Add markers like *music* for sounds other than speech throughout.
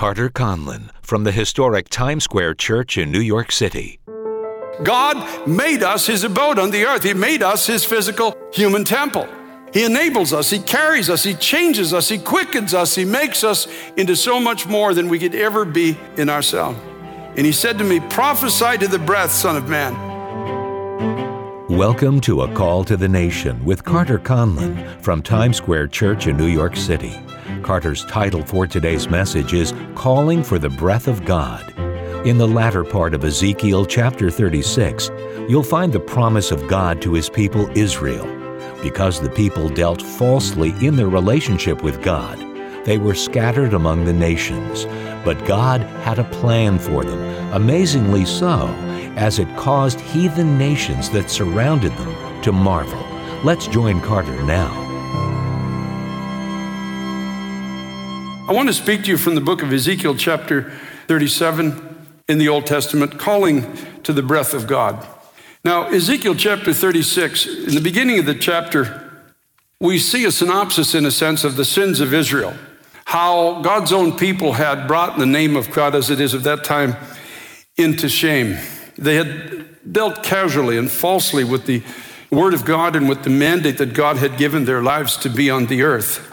Carter Conlon from the historic Times Square Church in New York City. God made us his abode on the earth. He made us his physical human temple. He enables us, He carries us, He changes us, He quickens us, He makes us into so much more than we could ever be in ourselves. And He said to me, Prophesy to the breath, Son of Man. Welcome to A Call to the Nation with Carter Conlon from Times Square Church in New York City. Carter's title for today's message is Calling for the Breath of God. In the latter part of Ezekiel chapter 36, you'll find the promise of God to his people Israel. Because the people dealt falsely in their relationship with God, they were scattered among the nations. But God had a plan for them, amazingly so, as it caused heathen nations that surrounded them to marvel. Let's join Carter now. I want to speak to you from the book of Ezekiel, chapter 37 in the Old Testament, calling to the breath of God. Now, Ezekiel chapter 36, in the beginning of the chapter, we see a synopsis, in a sense, of the sins of Israel. How God's own people had brought the name of God, as it is of that time, into shame. They had dealt casually and falsely with the word of God and with the mandate that God had given their lives to be on the earth.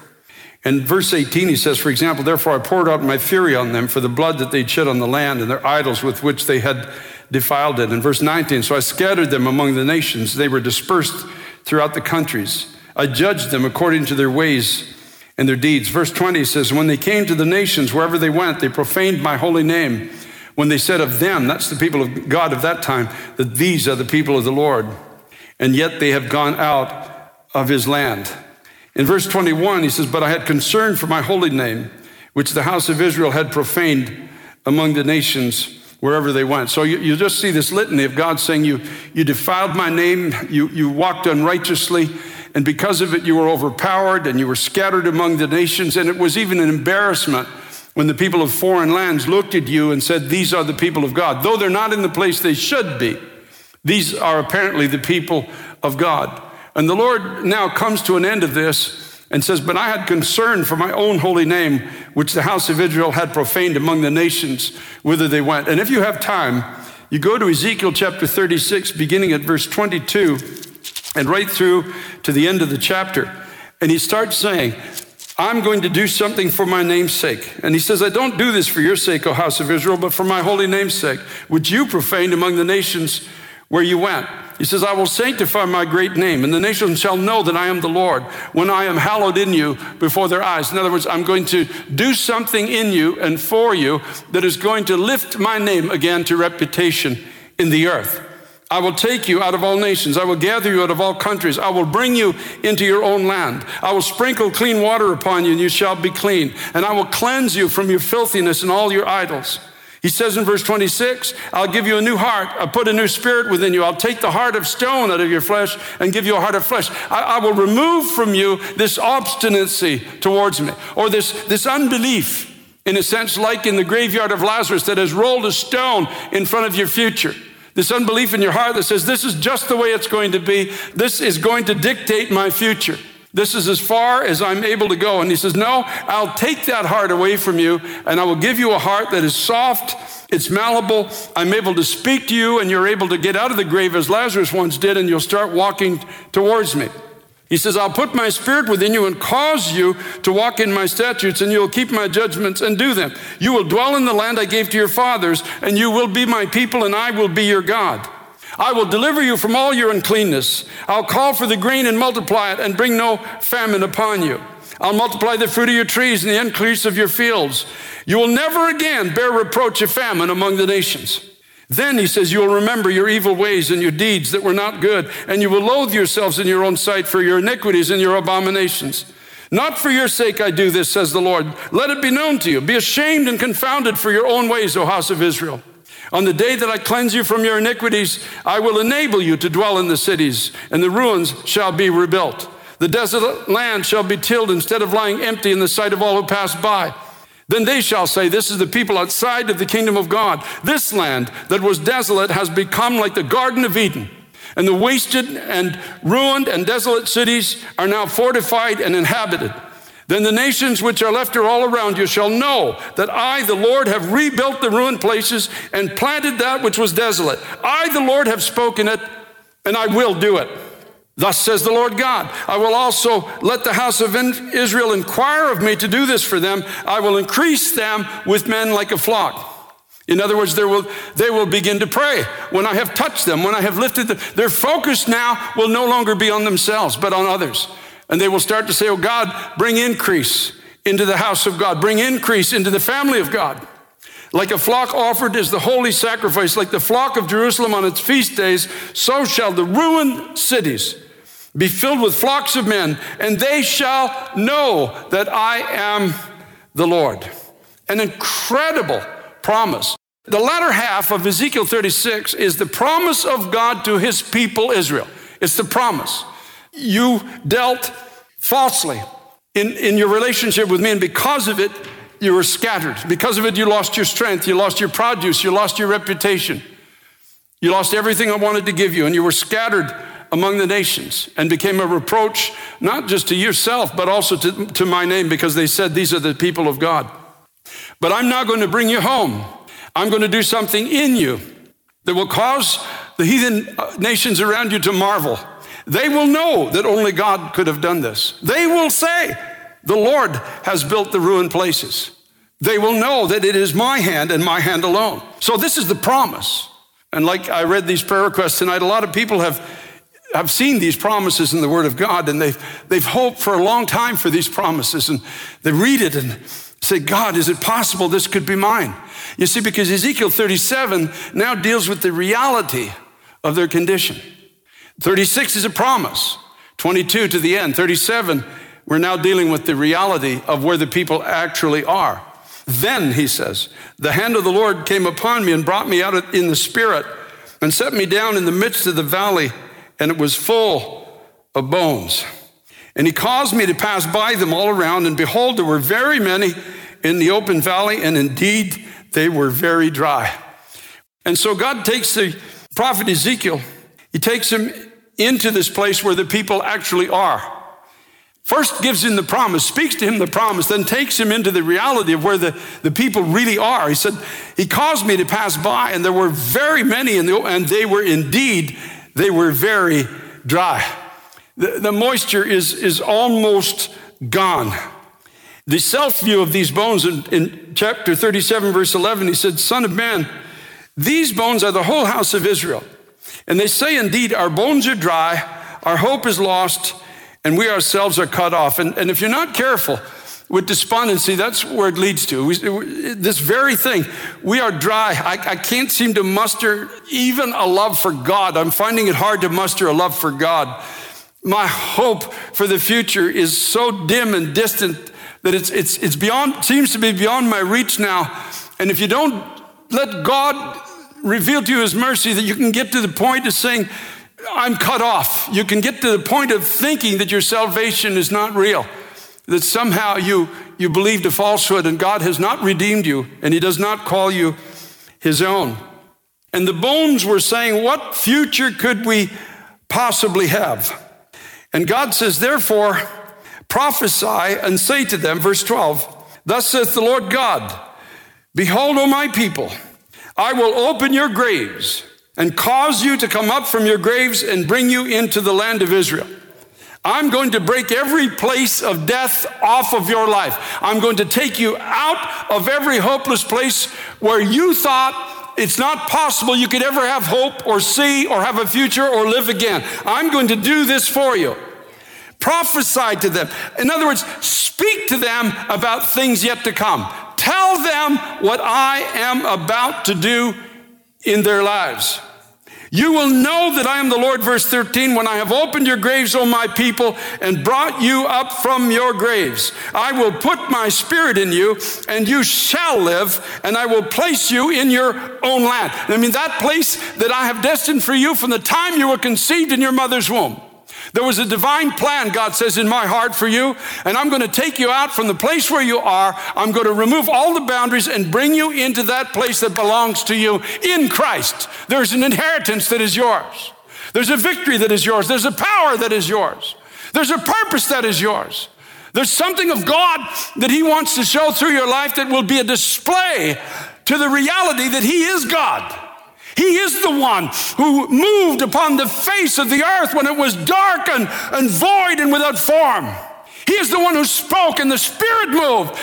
And verse 18, he says, For example, therefore I poured out my fury on them for the blood that they'd shed on the land and their idols with which they had defiled it. In verse 19, so I scattered them among the nations. They were dispersed throughout the countries. I judged them according to their ways and their deeds. Verse 20 says, When they came to the nations, wherever they went, they profaned my holy name. When they said of them, that's the people of God of that time, that these are the people of the Lord. And yet they have gone out of his land. In verse 21, he says, But I had concern for my holy name, which the house of Israel had profaned among the nations wherever they went. So you, you just see this litany of God saying, You, you defiled my name, you, you walked unrighteously, and because of it, you were overpowered and you were scattered among the nations. And it was even an embarrassment when the people of foreign lands looked at you and said, These are the people of God. Though they're not in the place they should be, these are apparently the people of God. And the Lord now comes to an end of this and says, But I had concern for my own holy name, which the house of Israel had profaned among the nations whither they went. And if you have time, you go to Ezekiel chapter 36, beginning at verse 22, and right through to the end of the chapter. And he starts saying, I'm going to do something for my name's sake. And he says, I don't do this for your sake, O house of Israel, but for my holy name's sake, which you profaned among the nations where you went. He says, I will sanctify my great name, and the nations shall know that I am the Lord when I am hallowed in you before their eyes. In other words, I'm going to do something in you and for you that is going to lift my name again to reputation in the earth. I will take you out of all nations. I will gather you out of all countries. I will bring you into your own land. I will sprinkle clean water upon you, and you shall be clean. And I will cleanse you from your filthiness and all your idols. He says in verse 26, I'll give you a new heart. I'll put a new spirit within you. I'll take the heart of stone out of your flesh and give you a heart of flesh. I, I will remove from you this obstinacy towards me or this, this unbelief, in a sense, like in the graveyard of Lazarus that has rolled a stone in front of your future. This unbelief in your heart that says, This is just the way it's going to be. This is going to dictate my future. This is as far as I'm able to go. And he says, No, I'll take that heart away from you, and I will give you a heart that is soft, it's malleable. I'm able to speak to you, and you're able to get out of the grave as Lazarus once did, and you'll start walking towards me. He says, I'll put my spirit within you and cause you to walk in my statutes, and you'll keep my judgments and do them. You will dwell in the land I gave to your fathers, and you will be my people, and I will be your God. I will deliver you from all your uncleanness. I'll call for the grain and multiply it and bring no famine upon you. I'll multiply the fruit of your trees and the increase of your fields. You will never again bear reproach of famine among the nations. Then he says, You will remember your evil ways and your deeds that were not good, and you will loathe yourselves in your own sight for your iniquities and your abominations. Not for your sake I do this, says the Lord. Let it be known to you. Be ashamed and confounded for your own ways, O house of Israel. On the day that I cleanse you from your iniquities, I will enable you to dwell in the cities, and the ruins shall be rebuilt. The desolate land shall be tilled instead of lying empty in the sight of all who pass by. Then they shall say, This is the people outside of the kingdom of God. This land that was desolate has become like the Garden of Eden. And the wasted and ruined and desolate cities are now fortified and inhabited. Then the nations which are left are all around you shall know that I, the Lord, have rebuilt the ruined places and planted that which was desolate. I, the Lord, have spoken it, and I will do it. Thus says the Lord God I will also let the house of Israel inquire of me to do this for them. I will increase them with men like a flock. In other words, will, they will begin to pray when I have touched them, when I have lifted them. Their focus now will no longer be on themselves, but on others. And they will start to say, Oh God, bring increase into the house of God, bring increase into the family of God. Like a flock offered as the holy sacrifice, like the flock of Jerusalem on its feast days, so shall the ruined cities be filled with flocks of men, and they shall know that I am the Lord. An incredible promise. The latter half of Ezekiel 36 is the promise of God to his people Israel. It's the promise. You dealt falsely in, in your relationship with me, and because of it, you were scattered. Because of it, you lost your strength, you lost your produce, you lost your reputation. You lost everything I wanted to give you, and you were scattered among the nations and became a reproach, not just to yourself, but also to, to my name, because they said, These are the people of God. But I'm now going to bring you home. I'm going to do something in you that will cause the heathen uh, nations around you to marvel. They will know that only God could have done this. They will say, The Lord has built the ruined places. They will know that it is my hand and my hand alone. So, this is the promise. And like I read these prayer requests tonight, a lot of people have, have seen these promises in the Word of God and they've, they've hoped for a long time for these promises. And they read it and say, God, is it possible this could be mine? You see, because Ezekiel 37 now deals with the reality of their condition. 36 is a promise, 22 to the end. 37, we're now dealing with the reality of where the people actually are. Then, he says, the hand of the Lord came upon me and brought me out in the spirit and set me down in the midst of the valley, and it was full of bones. And he caused me to pass by them all around, and behold, there were very many in the open valley, and indeed they were very dry. And so God takes the prophet Ezekiel, he takes him into this place where the people actually are. First gives him the promise, speaks to him the promise, then takes him into the reality of where the, the people really are. He said, He caused me to pass by, and there were very many, the, and they were indeed, they were very dry. The, the moisture is, is almost gone. The self view of these bones in, in chapter 37, verse 11, he said, Son of man, these bones are the whole house of Israel. And they say, Indeed, our bones are dry, our hope is lost, and we ourselves are cut off. And, and if you're not careful, with despondency, that's where it leads to. We, this very thing, we are dry. I, I, can't seem to muster even a love for God. I'm finding it hard to muster a love for God my hope for the future is so dim and distant that it's, it's, it's beyond, seems to be beyond my reach now. And if you don't let God reveal to you his mercy, that you can get to the point of saying, I'm cut off. You can get to the point of thinking that your salvation is not real, that somehow you, you believed a falsehood and God has not redeemed you and he does not call you his own. And the bones were saying, What future could we possibly have? And God says, therefore, prophesy and say to them, verse 12, Thus saith the Lord God, Behold, O my people, I will open your graves and cause you to come up from your graves and bring you into the land of Israel. I'm going to break every place of death off of your life. I'm going to take you out of every hopeless place where you thought it's not possible you could ever have hope or see or have a future or live again. I'm going to do this for you. Prophesy to them. In other words, speak to them about things yet to come. Tell them what I am about to do in their lives. You will know that I am the Lord, verse 13, when I have opened your graves, O my people, and brought you up from your graves. I will put my spirit in you, and you shall live, and I will place you in your own land. I mean, that place that I have destined for you from the time you were conceived in your mother's womb. There was a divine plan, God says, in my heart for you, and I'm going to take you out from the place where you are. I'm going to remove all the boundaries and bring you into that place that belongs to you in Christ. There's an inheritance that is yours. There's a victory that is yours. There's a power that is yours. There's a purpose that is yours. There's something of God that He wants to show through your life that will be a display to the reality that He is God. He is the one who moved upon the face of the earth when it was dark and, and void and without form. He is the one who spoke and the Spirit moved.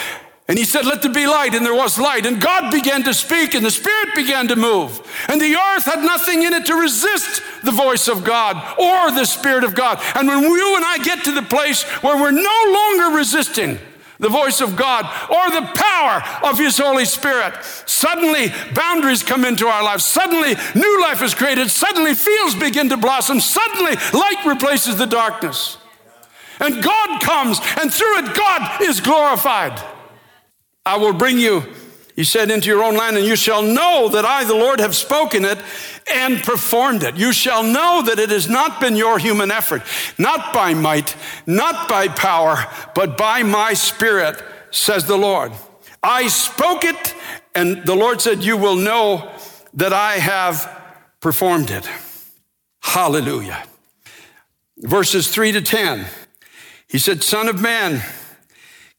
And he said, Let there be light, and there was light. And God began to speak, and the Spirit began to move. And the earth had nothing in it to resist the voice of God or the Spirit of God. And when you and I get to the place where we're no longer resisting, the voice of God or the power of His Holy Spirit. Suddenly, boundaries come into our lives. Suddenly, new life is created. Suddenly, fields begin to blossom. Suddenly, light replaces the darkness. And God comes, and through it, God is glorified. I will bring you, he said, into your own land, and you shall know that I, the Lord, have spoken it and performed it. You shall know that it has not been your human effort, not by might, not by power, but by my spirit, says the Lord. I spoke it, and the Lord said, You will know that I have performed it. Hallelujah. Verses 3 to 10. He said, Son of man,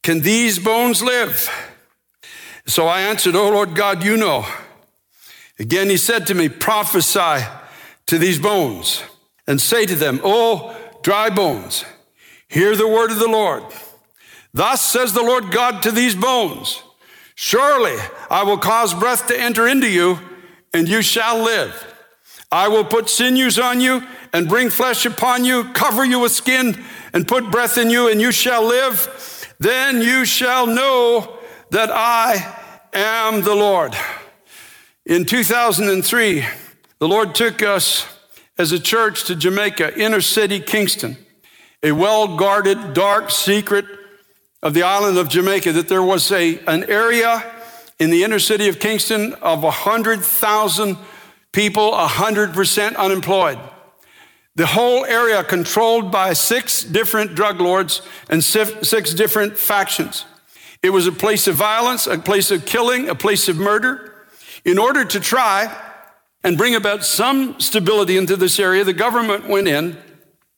can these bones live? So I answered, Oh Lord God, you know. Again, he said to me, Prophesy to these bones and say to them, Oh, dry bones, hear the word of the Lord. Thus says the Lord God to these bones Surely I will cause breath to enter into you, and you shall live. I will put sinews on you and bring flesh upon you, cover you with skin, and put breath in you, and you shall live. Then you shall know that I am the Lord. In 2003, the Lord took us as a church to Jamaica, inner city Kingston, a well guarded, dark secret of the island of Jamaica, that there was a, an area in the inner city of Kingston of 100,000 people, 100% unemployed. The whole area controlled by six different drug lords and six different factions. It was a place of violence, a place of killing, a place of murder. In order to try and bring about some stability into this area, the government went in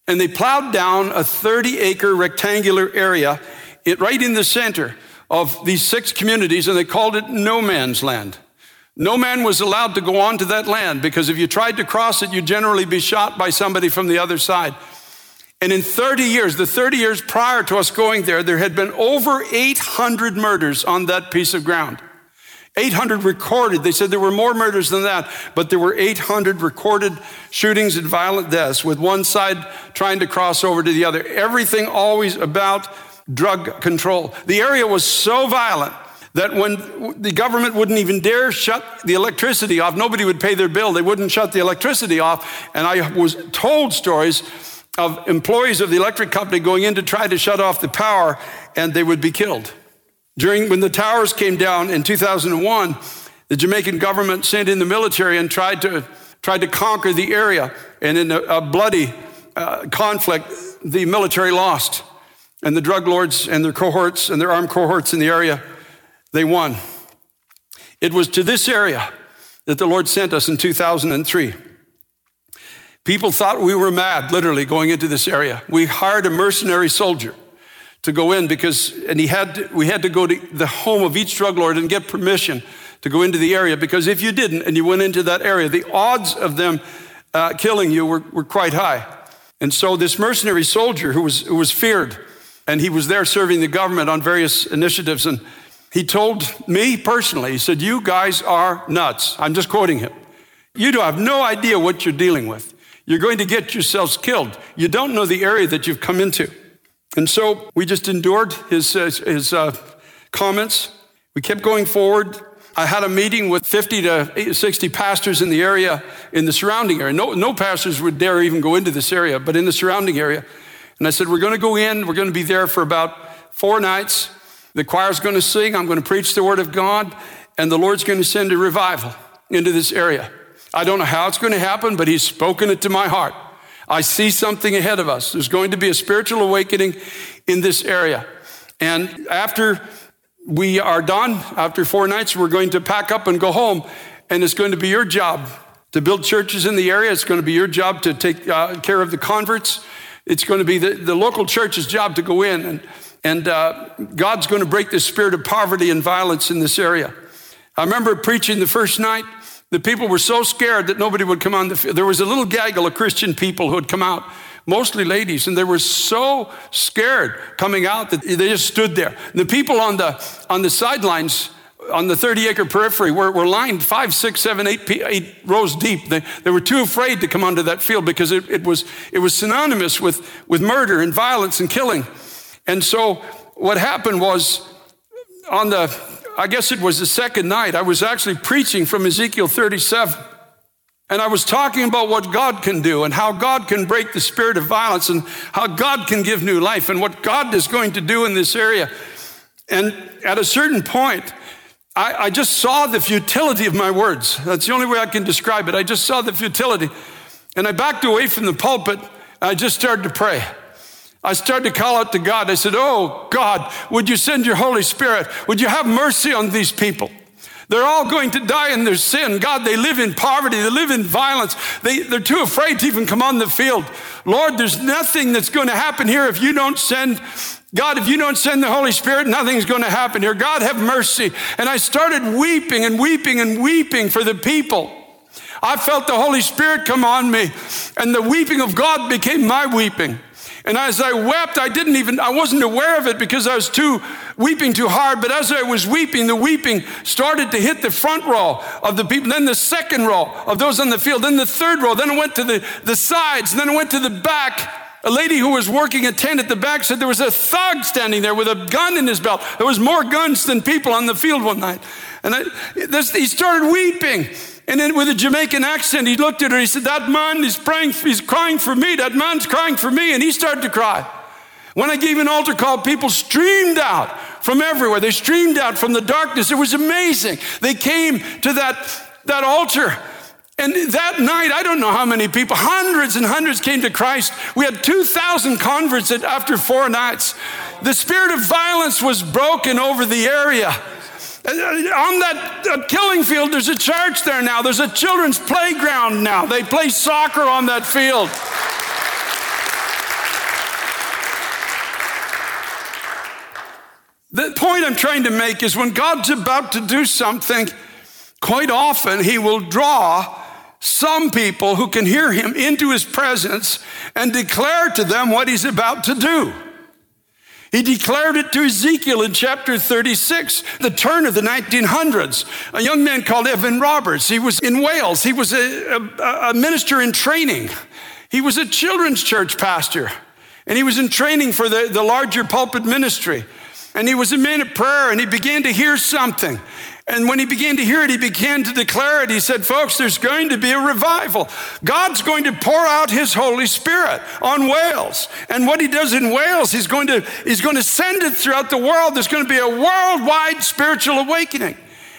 and they plowed down a 30 acre rectangular area right in the center of these six communities, and they called it no man's land. No man was allowed to go onto that land because if you tried to cross it, you'd generally be shot by somebody from the other side. And in 30 years, the 30 years prior to us going there, there had been over 800 murders on that piece of ground. 800 recorded. They said there were more murders than that, but there were 800 recorded shootings and violent deaths, with one side trying to cross over to the other. Everything always about drug control. The area was so violent that when the government wouldn't even dare shut the electricity off, nobody would pay their bill. They wouldn't shut the electricity off. And I was told stories of employees of the electric company going in to try to shut off the power and they would be killed. During when the towers came down in 2001, the Jamaican government sent in the military and tried to tried to conquer the area. And in a, a bloody uh, conflict, the military lost, and the drug lords and their cohorts and their armed cohorts in the area, they won. It was to this area that the Lord sent us in 2003. People thought we were mad, literally, going into this area. We hired a mercenary soldier to go in because, and he had to, we had to go to the home of each drug lord and get permission to go into the area because if you didn't and you went into that area, the odds of them uh, killing you were, were quite high. And so this mercenary soldier who was, who was feared, and he was there serving the government on various initiatives, and he told me personally, he said, You guys are nuts. I'm just quoting him. You do have no idea what you're dealing with. You're going to get yourselves killed. You don't know the area that you've come into. And so we just endured his, uh, his uh, comments. We kept going forward. I had a meeting with 50 to 60 pastors in the area, in the surrounding area. No, no pastors would dare even go into this area, but in the surrounding area. And I said, We're going to go in, we're going to be there for about four nights. The choir's going to sing, I'm going to preach the word of God, and the Lord's going to send a revival into this area. I don't know how it's going to happen, but He's spoken it to my heart. I see something ahead of us. There's going to be a spiritual awakening in this area. And after we are done, after four nights, we're going to pack up and go home. And it's going to be your job to build churches in the area. It's going to be your job to take uh, care of the converts. It's going to be the, the local church's job to go in and, And uh, God's going to break the spirit of poverty and violence in this area. I remember preaching the first night. The people were so scared that nobody would come on the field. There was a little gaggle of Christian people who had come out, mostly ladies, and they were so scared coming out that they just stood there. The people on the on the sidelines on the 30 acre periphery were, were lined five, six, seven, eight, eight rows deep. They, they were too afraid to come onto that field because it, it, was, it was synonymous with, with murder and violence and killing. And so what happened was on the, I guess it was the second night, I was actually preaching from Ezekiel 37. And I was talking about what God can do and how God can break the spirit of violence and how God can give new life and what God is going to do in this area. And at a certain point, I, I just saw the futility of my words. That's the only way I can describe it. I just saw the futility. And I backed away from the pulpit. I just started to pray. I started to call out to God. I said, Oh, God, would you send your Holy Spirit? Would you have mercy on these people? They're all going to die in their sin. God, they live in poverty. They live in violence. They, they're too afraid to even come on the field. Lord, there's nothing that's going to happen here if you don't send God, if you don't send the Holy Spirit, nothing's going to happen here. God, have mercy. And I started weeping and weeping and weeping for the people. I felt the Holy Spirit come on me, and the weeping of God became my weeping. And as I wept, I didn't even, I wasn't aware of it because I was too weeping too hard. But as I was weeping, the weeping started to hit the front row of the people, then the second row of those on the field, then the third row, then it went to the, the sides, then it went to the back. A lady who was working a tent at the back said there was a thug standing there with a gun in his belt. There was more guns than people on the field one night. And I, this, he started weeping. And then with a Jamaican accent, he looked at her. He said, That man is praying, he's crying for me. That man's crying for me. And he started to cry. When I gave an altar call, people streamed out from everywhere. They streamed out from the darkness. It was amazing. They came to that, that altar. And that night, I don't know how many people, hundreds and hundreds came to Christ. We had 2,000 converts after four nights. The spirit of violence was broken over the area. On that killing field, there's a church there now. There's a children's playground now. They play soccer on that field. The point I'm trying to make is when God's about to do something, quite often He will draw some people who can hear Him into His presence and declare to them what He's about to do. He declared it to Ezekiel in chapter 36, the turn of the 1900s. A young man called Evan Roberts. He was in Wales. He was a, a, a minister in training. He was a children's church pastor, and he was in training for the, the larger pulpit ministry. And he was a man of prayer, and he began to hear something. And when he began to hear it, he began to declare it. He said, Folks, there's going to be a revival. God's going to pour out his Holy Spirit on Wales. And what he does in Wales, he's going to, he's going to send it throughout the world. There's going to be a worldwide spiritual awakening.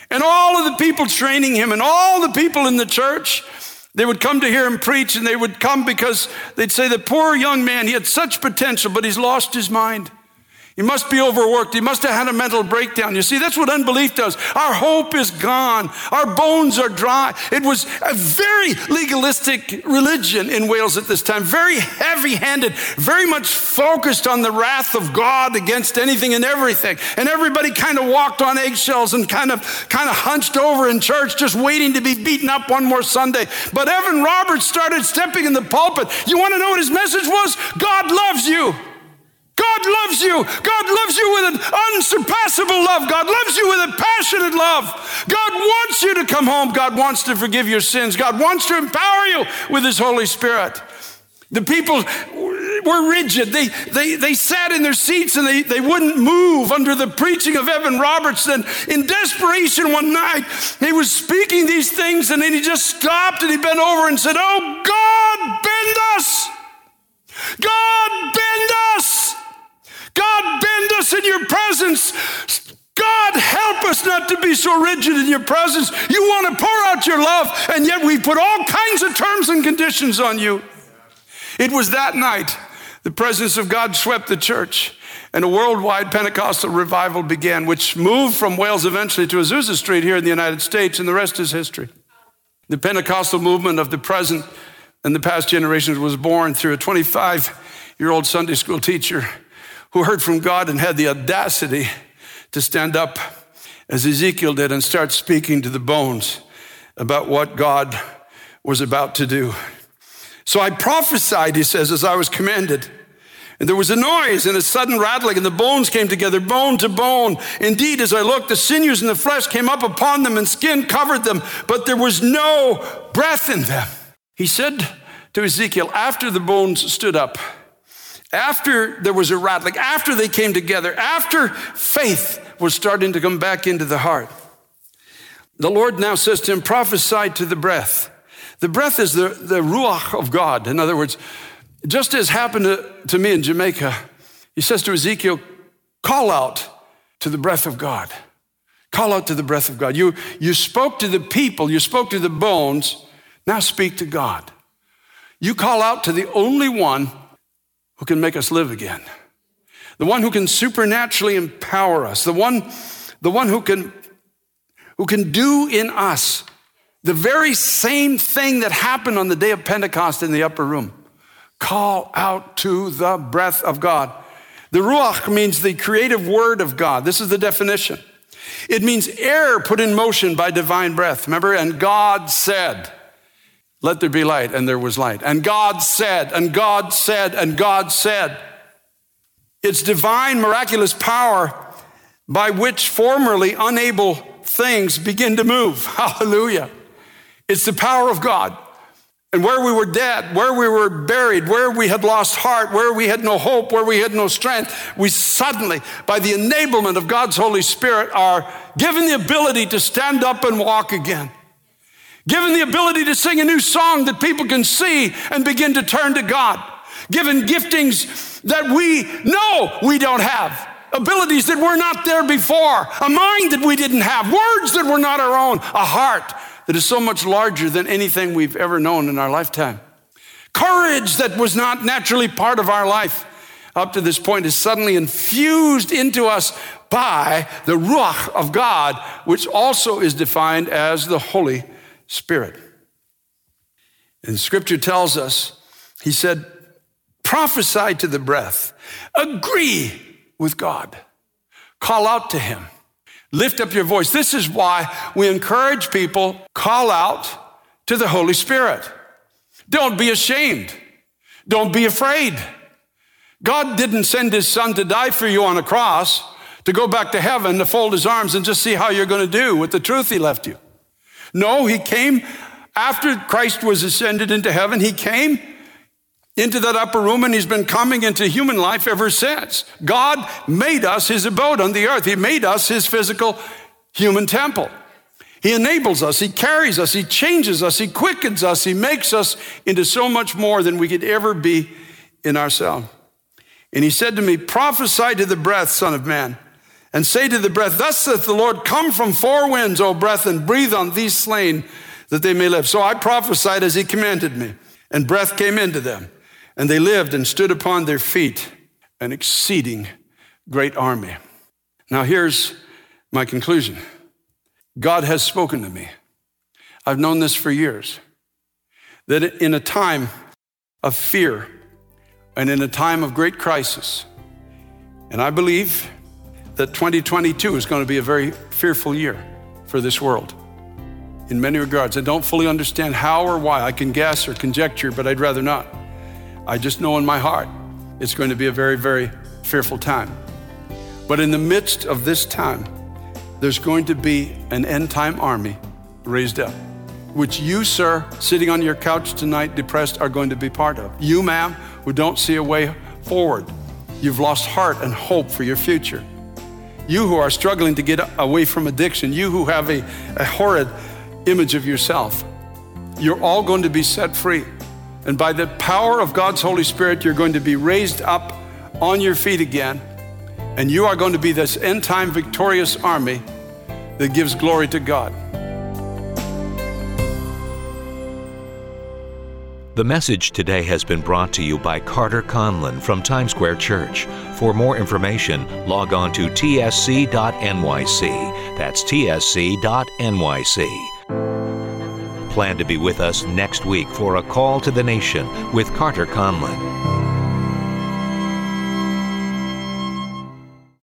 And all of the people training him and all the people in the church, they would come to hear him preach and they would come because they'd say, The poor young man, he had such potential, but he's lost his mind. He must be overworked. He must have had a mental breakdown. You see, that's what unbelief does. Our hope is gone. Our bones are dry. It was a very legalistic religion in Wales at this time, very heavy handed, very much focused on the wrath of God against anything and everything. And everybody kind of walked on eggshells and kind of, kind of hunched over in church, just waiting to be beaten up one more Sunday. But Evan Roberts started stepping in the pulpit. You want to know what his message was? God loves you. God loves you. God loves you with an unsurpassable love. God loves you with a passionate love. God wants you to come home. God wants to forgive your sins. God wants to empower you with His Holy Spirit. The people were rigid. They, they, they sat in their seats and they, they wouldn't move under the preaching of Evan Robertson. In desperation, one night, he was speaking these things and then he just stopped and he bent over and said, Oh, God, bend us. God, bend us. God, bend us in your presence. God, help us not to be so rigid in your presence. You want to pour out your love, and yet we put all kinds of terms and conditions on you. It was that night the presence of God swept the church, and a worldwide Pentecostal revival began, which moved from Wales eventually to Azusa Street here in the United States, and the rest is history. The Pentecostal movement of the present and the past generations was born through a 25 year old Sunday school teacher who heard from God and had the audacity to stand up as Ezekiel did and start speaking to the bones about what God was about to do. So I prophesied, he says, as I was commanded. And there was a noise and a sudden rattling, and the bones came together, bone to bone. Indeed, as I looked, the sinews and the flesh came up upon them, and skin covered them, but there was no breath in them. He said to Ezekiel, after the bones stood up, after there was a rattling, after they came together, after faith was starting to come back into the heart, the Lord now says to him, prophesy to the breath. The breath is the, the ruach of God. In other words, just as happened to, to me in Jamaica, he says to Ezekiel, call out to the breath of God. Call out to the breath of God. You, you spoke to the people, you spoke to the bones, now speak to God. You call out to the only one who can make us live again, the one who can supernaturally empower us, the one, the one who can, who can do in us the very same thing that happened on the day of Pentecost in the upper room. Call out to the breath of God. The Ruach means the creative word of God. This is the definition. It means air put in motion by divine breath. Remember? And God said, Let there be light, and there was light. And God said, and God said, and God said. It's divine, miraculous power by which formerly unable things begin to move. *laughs* Hallelujah. It's the power of God. And where we were dead, where we were buried, where we had lost heart, where we had no hope, where we had no strength, we suddenly, by the enablement of God's Holy Spirit, are given the ability to stand up and walk again. Given the ability to sing a new song that people can see and begin to turn to God. Given giftings that we know we don't have. Abilities that were not there before. A mind that we didn't have. Words that were not our own. A heart that is so much larger than anything we've ever known in our lifetime. Courage that was not naturally part of our life up to this point is suddenly infused into us by the Ruach of God, which also is defined as the Holy Spirit. And scripture tells us, he said, prophesy to the breath, agree with God, call out to him. Lift up your voice. This is why we encourage people call out to the Holy Spirit. Don't be ashamed. Don't be afraid. God didn't send his son to die for you on a cross to go back to heaven to fold his arms and just see how you're going to do with the truth he left you. No, he came after Christ was ascended into heaven. He came into that upper room and he's been coming into human life ever since. God made us his abode on the earth. He made us his physical human temple. He enables us, he carries us, he changes us, he quickens us, he makes us into so much more than we could ever be in ourselves. And he said to me, Prophesy to the breath, Son of Man, and say to the breath, Thus saith the Lord, Come from four winds, O breath, and breathe on these slain that they may live. So I prophesied as he commanded me, and breath came into them. And they lived and stood upon their feet, an exceeding great army. Now, here's my conclusion God has spoken to me. I've known this for years. That in a time of fear and in a time of great crisis, and I believe that 2022 is going to be a very fearful year for this world in many regards. I don't fully understand how or why. I can guess or conjecture, but I'd rather not. I just know in my heart it's going to be a very, very fearful time. But in the midst of this time, there's going to be an end time army raised up, which you, sir, sitting on your couch tonight, depressed, are going to be part of. You, ma'am, who don't see a way forward, you've lost heart and hope for your future. You who are struggling to get away from addiction, you who have a, a horrid image of yourself, you're all going to be set free. And by the power of God's Holy Spirit, you're going to be raised up on your feet again. And you are going to be this end time victorious army that gives glory to God. The message today has been brought to you by Carter Conlon from Times Square Church. For more information, log on to tsc.nyc. That's tsc.nyc. Plan to be with us next week for a call to the nation with Carter Conlon.